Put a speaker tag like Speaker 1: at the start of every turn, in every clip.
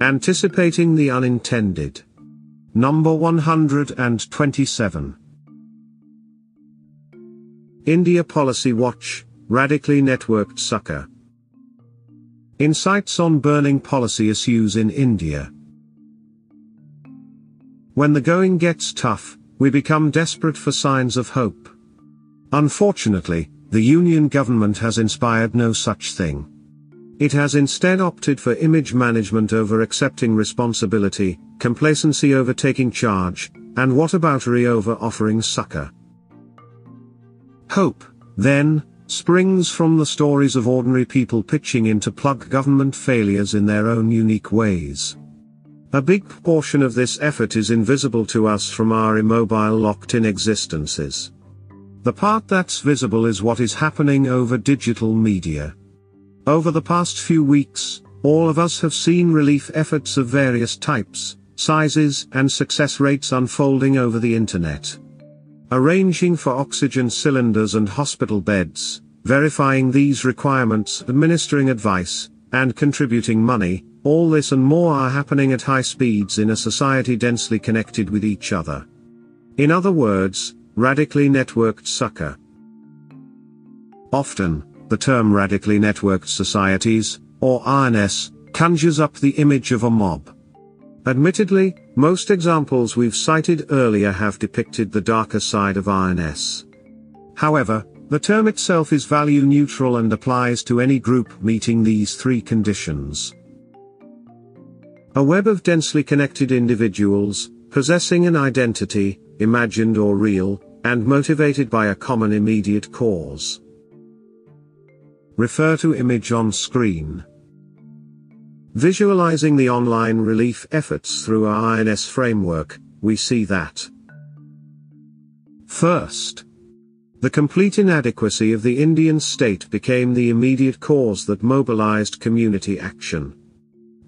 Speaker 1: Anticipating the unintended. Number 127. India Policy Watch, Radically Networked Succor. Insights on burning policy issues in India. When the going gets tough, we become desperate for signs of hope. Unfortunately, the Union government has inspired no such thing. It has instead opted for image management over accepting responsibility, complacency over taking charge, and whataboutery over offering succor. Hope, then, springs from the stories of ordinary people pitching in to plug government failures in their own unique ways. A big portion of this effort is invisible to us from our immobile locked-in existences. The part that's visible is what is happening over digital media. Over the past few weeks, all of us have seen relief efforts of various types, sizes and success rates unfolding over the internet. Arranging for oxygen cylinders and hospital beds, verifying these requirements, administering advice, and contributing money, all this and more are happening at high speeds in a society densely connected with each other. In other words, radically networked succor. Often, the term radically networked societies, or RNS, conjures up the image of a mob. Admittedly, most examples we've cited earlier have depicted the darker side of RNS. However, the term itself is value neutral and applies to any group meeting these three conditions. A web of densely connected individuals, possessing an identity, imagined or real, and motivated by a common immediate cause. Refer to image on screen. Visualizing the online relief efforts through our INS framework, we see that. First, the complete inadequacy of the Indian state became the immediate cause that mobilized community action.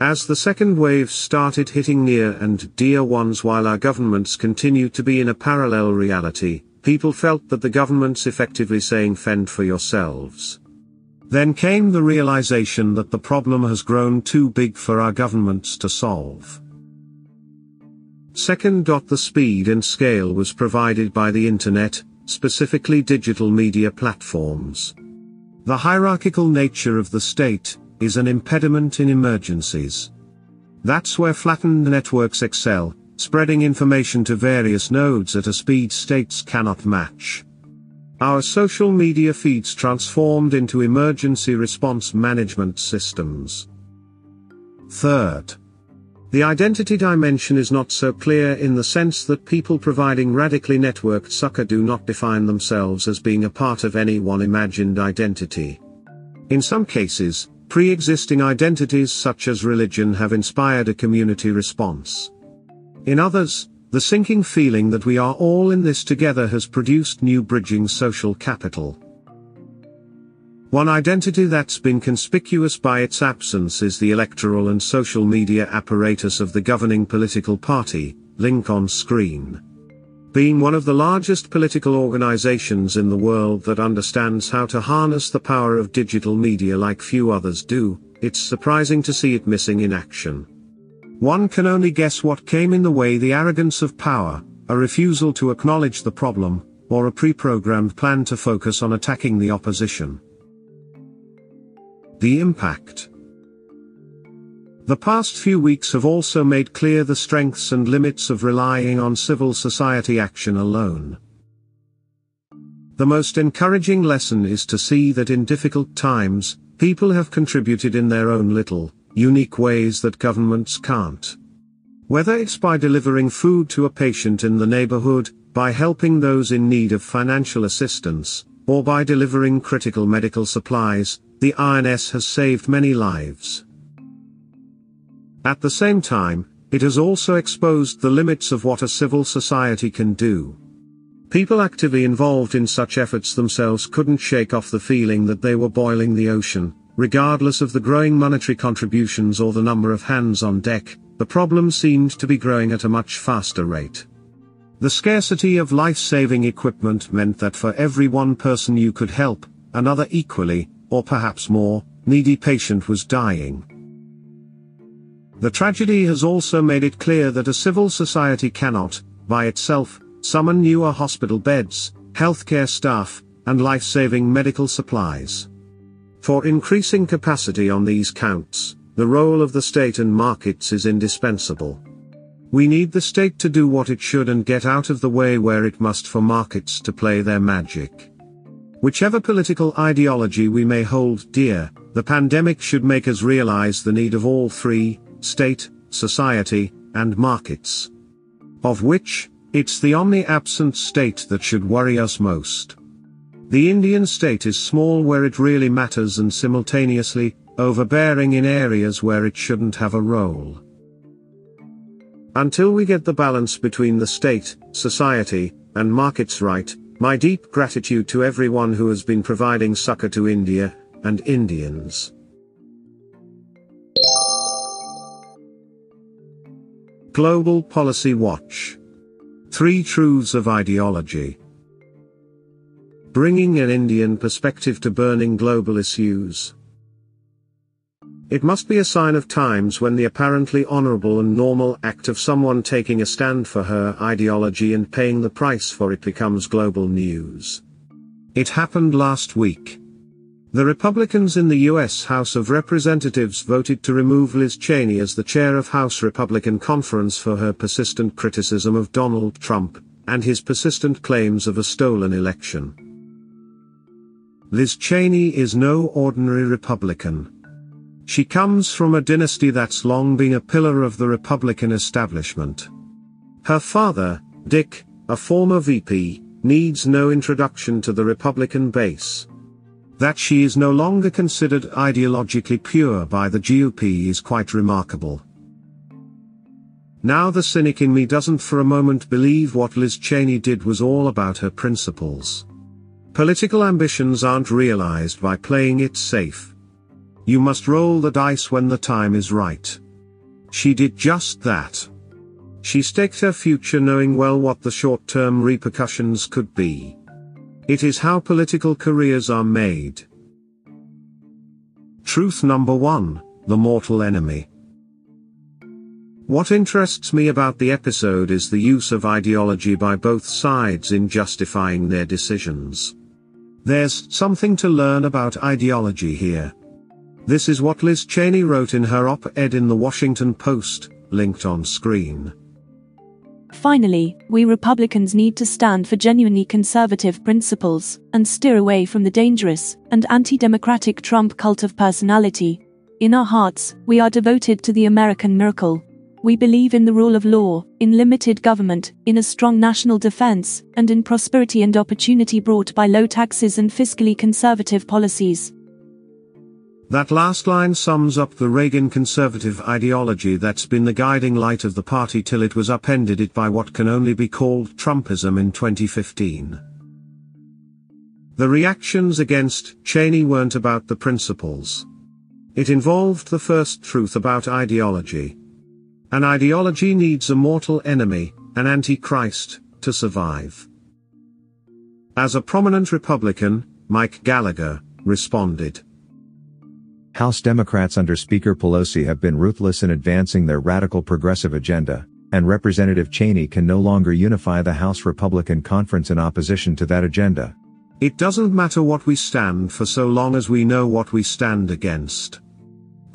Speaker 1: As the second wave started hitting near and dear ones while our governments continued to be in a parallel reality, people felt that the government's effectively saying fend for yourselves. Then came the realization that the problem has grown too big for our governments to solve. Second. The speed and scale was provided by the internet, specifically digital media platforms. The hierarchical nature of the state, is an impediment in emergencies. That's where flattened networks excel, spreading information to various nodes at a speed states cannot match. Our social media feeds transformed into emergency response management systems. Third, the identity dimension is not so clear in the sense that people providing radically networked succor do not define themselves as being a part of any one imagined identity. In some cases, pre-existing identities such as religion have inspired a community response. In others, the sinking feeling that we are all in this together has produced new bridging social capital. One identity that's been conspicuous by its absence is the electoral and social media apparatus of the governing political party, link on screen. Being one of the largest political organizations in the world that understands how to harness the power of digital media like few others do, it's surprising to see it missing in action. One can only guess what came in the way the arrogance of power, a refusal to acknowledge the problem, or a pre-programmed plan to focus on attacking the opposition. The impact. The past few weeks have also made clear the strengths and limits of relying on civil society action alone. The most encouraging lesson is to see that in difficult times, people have contributed in their own little, unique ways that governments can't. Whether it's by delivering food to a patient in the neighborhood, by helping those in need of financial assistance, or by delivering critical medical supplies, the INS has saved many lives. At the same time, it has also exposed the limits of what a civil society can do. People actively involved in such efforts themselves couldn't shake off the feeling that they were boiling the ocean, Regardless of the growing monetary contributions or the number of hands on deck, the problem seemed to be growing at a much faster rate. The scarcity of life-saving equipment meant that for every one person you could help, another equally, or perhaps more, needy patient was dying. The tragedy has also made it clear that a civil society cannot, by itself, summon newer hospital beds, healthcare staff, and life-saving medical supplies. For increasing capacity on these counts, the role of the state and markets is indispensable. We need the state to do what it should and get out of the way where it must for markets to play their magic. Whichever political ideology we may hold dear, the pandemic should make us realize the need of all three, state, society, and markets. Of which, it's the omni-absent state that should worry us most. The Indian state is small where it really matters and simultaneously, overbearing in areas where it shouldn't have a role. Until we get the balance between the state, society, and markets right, my deep gratitude to everyone who has been providing succor to India, and Indians. Global Policy Watch. Three Truths of Ideology. Bringing an Indian perspective to burning global issues. It must be a sign of times when the apparently honorable and normal act of someone taking a stand for her ideology and paying the price for it becomes global news. It happened last week. The Republicans in the U.S. House of Representatives voted to remove Liz Cheney as the chair of House Republican Conference for her persistent criticism of Donald Trump, and his persistent claims of a stolen election. Liz Cheney is no ordinary Republican. She comes from a dynasty that's long been a pillar of the Republican establishment. Her father, Dick, a former VP, needs no introduction to the Republican base. That she is no longer considered ideologically pure by the GOP is quite remarkable. Now the cynic in me doesn't for a moment believe what Liz Cheney did was all about her principles. Political ambitions aren't realized by playing it safe. You must roll the dice when the time is right. She did just that. She staked her future knowing well what the short-term repercussions could be. It is how political careers are made. Truth number one, the mortal enemy. What interests me about the episode is the use of ideology by both sides in justifying their decisions. There's something to learn about ideology here. This is what Liz Cheney wrote in her op-ed in the Washington Post, linked on screen.
Speaker 2: Finally, we Republicans need to stand for genuinely conservative principles and steer away from the dangerous and anti democratic Trump cult of personality. In our hearts, we are devoted to the American miracle. We believe in the rule of law, in limited government, in a strong national defense, and in prosperity and opportunity brought by low taxes and fiscally conservative policies.
Speaker 1: That last line sums up the Reagan conservative ideology that's been the guiding light of the party till it was upended it by what can only be called Trumpism in 2015. The reactions against Cheney weren't about the principles. It involved the first truth about ideology. An ideology needs a mortal enemy, an antichrist, to survive. As a prominent Republican, Mike Gallagher, responded.
Speaker 3: House Democrats under Speaker Pelosi have been ruthless in advancing their radical progressive agenda, and Representative Cheney can no longer unify the House Republican conference in opposition to that agenda.
Speaker 1: It doesn't matter what we stand for so long as we know what we stand against.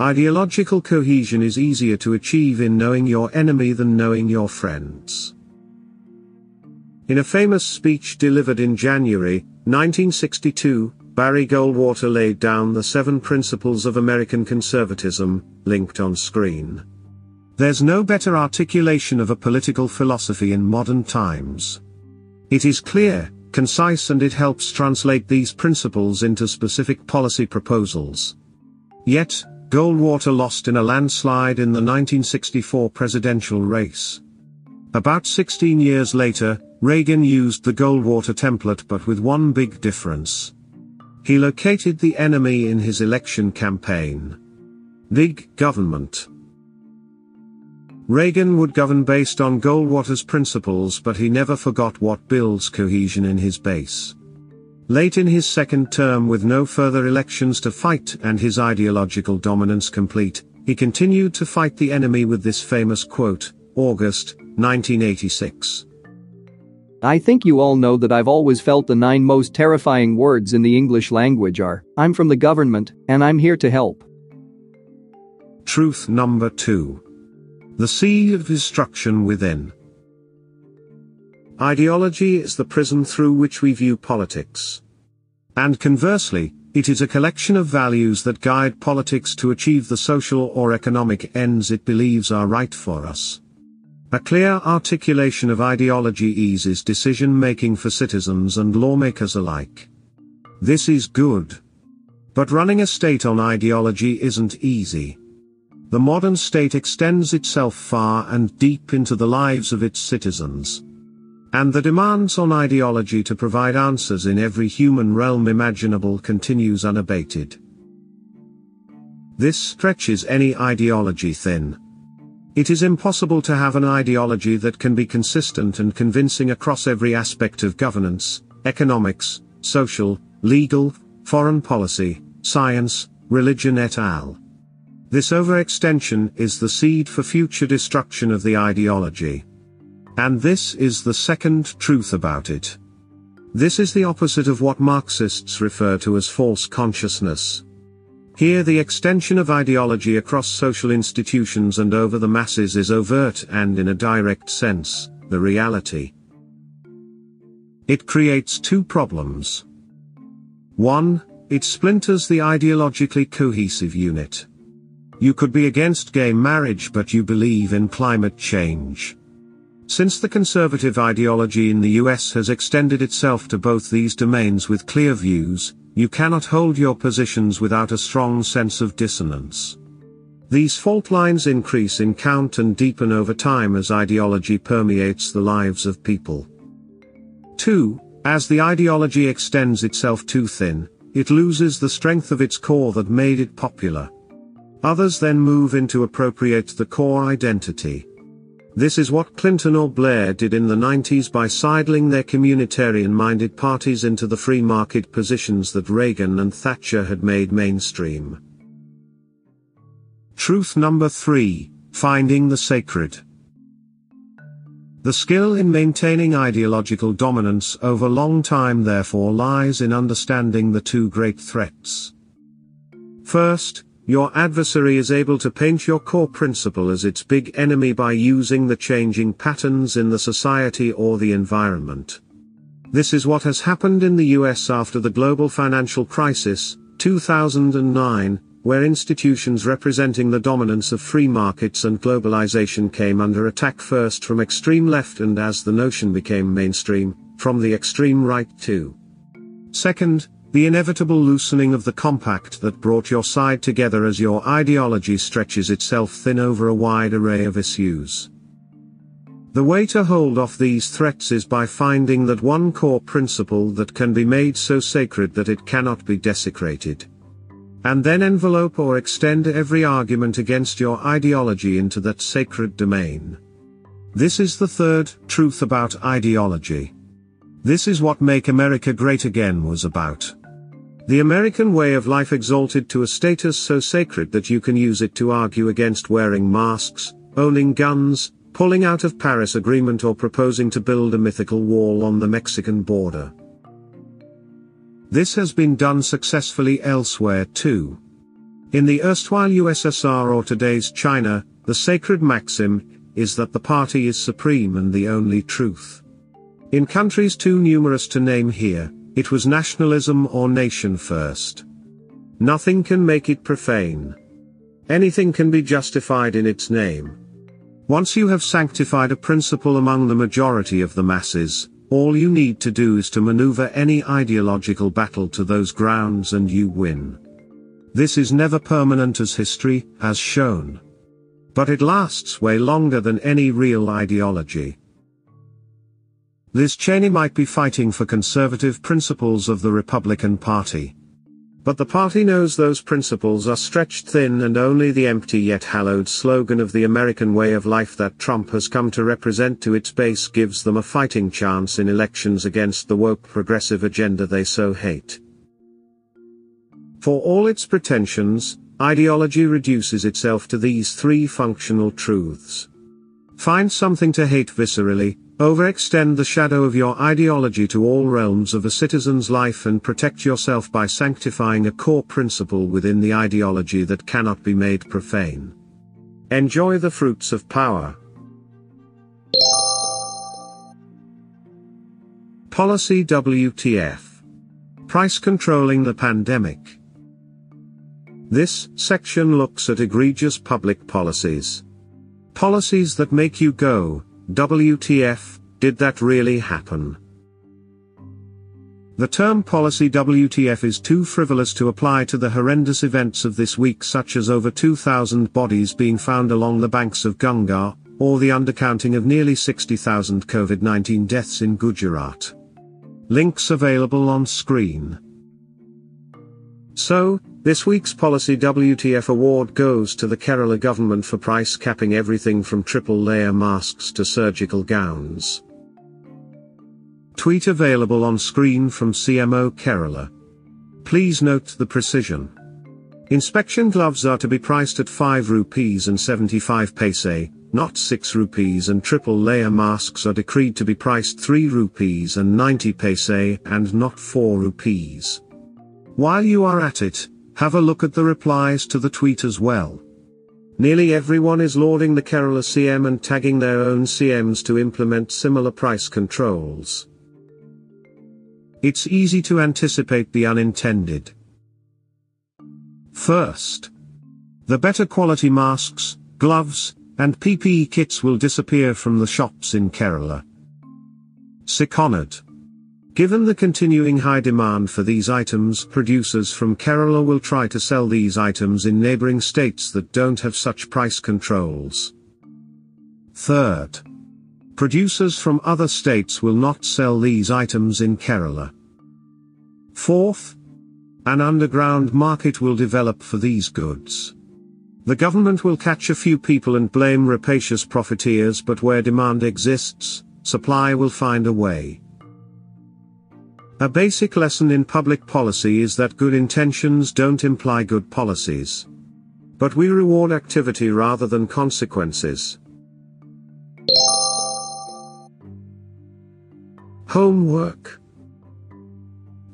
Speaker 1: Ideological cohesion is easier to achieve in knowing your enemy than knowing your friends. In a famous speech delivered in January 1962, Barry Goldwater laid down the seven principles of American conservatism, linked on screen. There's no better articulation of a political philosophy in modern times. It is clear, concise and it helps translate these principles into specific policy proposals. Yet, Goldwater lost in a landslide in the 1964 presidential race. About 16 years later, Reagan used the Goldwater template but with one big difference. He located the enemy in his election campaign. Big government. Reagan would govern based on Goldwater's principles but he never forgot what builds cohesion in his base. Late in his second term with no further elections to fight and his ideological dominance complete, he continued to fight the enemy with this famous quote, August, 1986.
Speaker 4: I think you all know that I've always felt the nine most terrifying words in the English language are, I'm from the government, and I'm here to help.
Speaker 1: Truth number two. The seed of destruction within. Ideology is the prism through which we view politics. And conversely, it is a collection of values that guide politics to achieve the social or economic ends it believes are right for us. A clear articulation of ideology eases decision making for citizens and lawmakers alike. This is good. But running a state on ideology isn't easy. The modern state extends itself far and deep into the lives of its citizens. And the demands on ideology to provide answers in every human realm imaginable continues unabated. This stretches any ideology thin. It is impossible to have an ideology that can be consistent and convincing across every aspect of governance, economics, social, legal, foreign policy, science, religion et al. This overextension is the seed for future destruction of the ideology. And this is the second truth about it. This is the opposite of what Marxists refer to as false consciousness. Here the extension of ideology across social institutions and over the masses is overt and in a direct sense, the reality. It creates two problems. 1. It splinters the ideologically cohesive unit. You could be against gay marriage but you believe in climate change. Since the conservative ideology in the US has extended itself to both these domains with clear views, you cannot hold your positions without a strong sense of dissonance. These fault lines increase in count and deepen over time as ideology permeates the lives of people. 2. As the ideology extends itself too thin, it loses the strength of its core that made it popular. Others then move in to appropriate the core identity. This is what Clinton or Blair did in the 90s by sidling their communitarian-minded parties into the free market positions that Reagan and Thatcher had made mainstream. Truth number 3, Finding the Sacred. The skill in maintaining ideological dominance over long time therefore lies in understanding the two great threats. First, your adversary is able to paint your core principle as its big enemy by using the changing patterns in the society or the environment. This is what has happened in the US after the global financial crisis, 2009, where institutions representing the dominance of free markets and globalization came under attack first from extreme left and as the notion became mainstream, from the extreme right too. Second, the inevitable loosening of the compact that brought your side together as your ideology stretches itself thin over a wide array of issues. The way to hold off these threats is by finding that one core principle that can be made so sacred that it cannot be desecrated. And then envelope or extend every argument against your ideology into that sacred domain. This is the third truth about ideology. This is what Make America Great Again was about. The American way of life exalted to a status so sacred that you can use it to argue against wearing masks, owning guns, pulling out of Paris Agreement or proposing to build a mythical wall on the Mexican border. This has been done successfully elsewhere too. In the erstwhile USSR or today's China, the sacred maxim is that the party is supreme and the only truth. In countries too numerous to name here, it was nationalism or nation first. Nothing can make it profane. Anything can be justified in its name. Once you have sanctified a principle among the majority of the masses, all you need to do is to maneuver any ideological battle to those grounds and you win. This is never permanent as history has shown. But it lasts way longer than any real ideology. Liz Cheney might be fighting for conservative principles of the Republican Party. But the party knows those principles are stretched thin and only the empty yet hallowed slogan of the American way of life that Trump has come to represent to its base gives them a fighting chance in elections against the woke progressive agenda they so hate. For all its pretensions, ideology reduces itself to these three functional truths. Find something to hate viscerally, overextend the shadow of your ideology to all realms of a citizen's life and protect yourself by sanctifying a core principle within the ideology that cannot be made profane. Enjoy the fruits of power. Policy WTF. Price controlling the pandemic. This section looks at egregious public policies. Policies that make you go, WTF, did that really happen? The term policy WTF is too frivolous to apply to the horrendous events of this week such as over 2,000 bodies being found along the banks of Ganga, or the undercounting of nearly 60,000 COVID-19 deaths in Gujarat. Links available on screen. So, this week's Policy WTF award goes to the Kerala government for price capping everything from triple layer masks to surgical gowns. Tweet available on screen from CMO Kerala. Please note the precision. Inspection gloves are to be priced at 5 rupees and 75 paise, not 6 rupees and triple layer masks are decreed to be priced 3 rupees and 90 paise and not 4 rupees. While you are at it, have a look at the replies to the tweet as well. Nearly everyone is lauding the Kerala CM and tagging their own CMs to implement similar price controls. It's easy to anticipate the unintended. First, the better quality masks, gloves, and PPE kits will disappear from the shops in Kerala. Seconded. Given the continuing high demand for these items, producers from Kerala will try to sell these items in neighboring states that don't have such price controls. Third. Producers from other states will not sell these items in Kerala. Fourth, an underground market will develop for these goods. The government will catch a few people and blame rapacious profiteers but where demand exists, supply will find a way. A basic lesson in public policy is that good intentions don't imply good policies. But we reward activity rather than consequences. Homework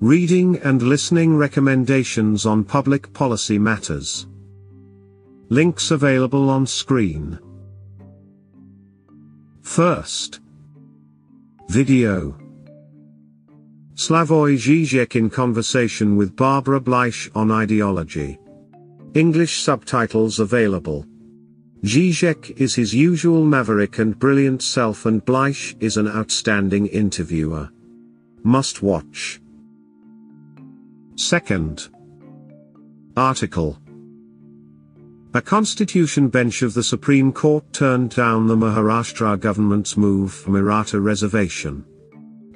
Speaker 1: Reading and listening recommendations on public policy matters. Links available on screen. First. Video. Slavoj Žižek in conversation with Barbara Bleisch on ideology. English subtitles available. Zizek is his usual maverick and brilliant self and Bleisch is an outstanding interviewer. Must watch. Second. Article. A constitution bench of the Supreme Court turned down the Maharashtra government's move for Maratha reservation.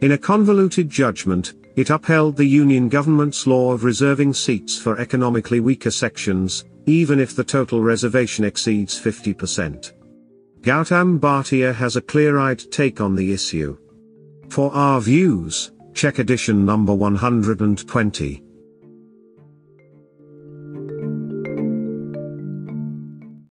Speaker 1: In a convoluted judgment, it upheld the union government's law of reserving seats for economically weaker sections, even if the total reservation exceeds 50%. Gautam Bhatia has a clear-eyed take on the issue. For our views, check edition number 120.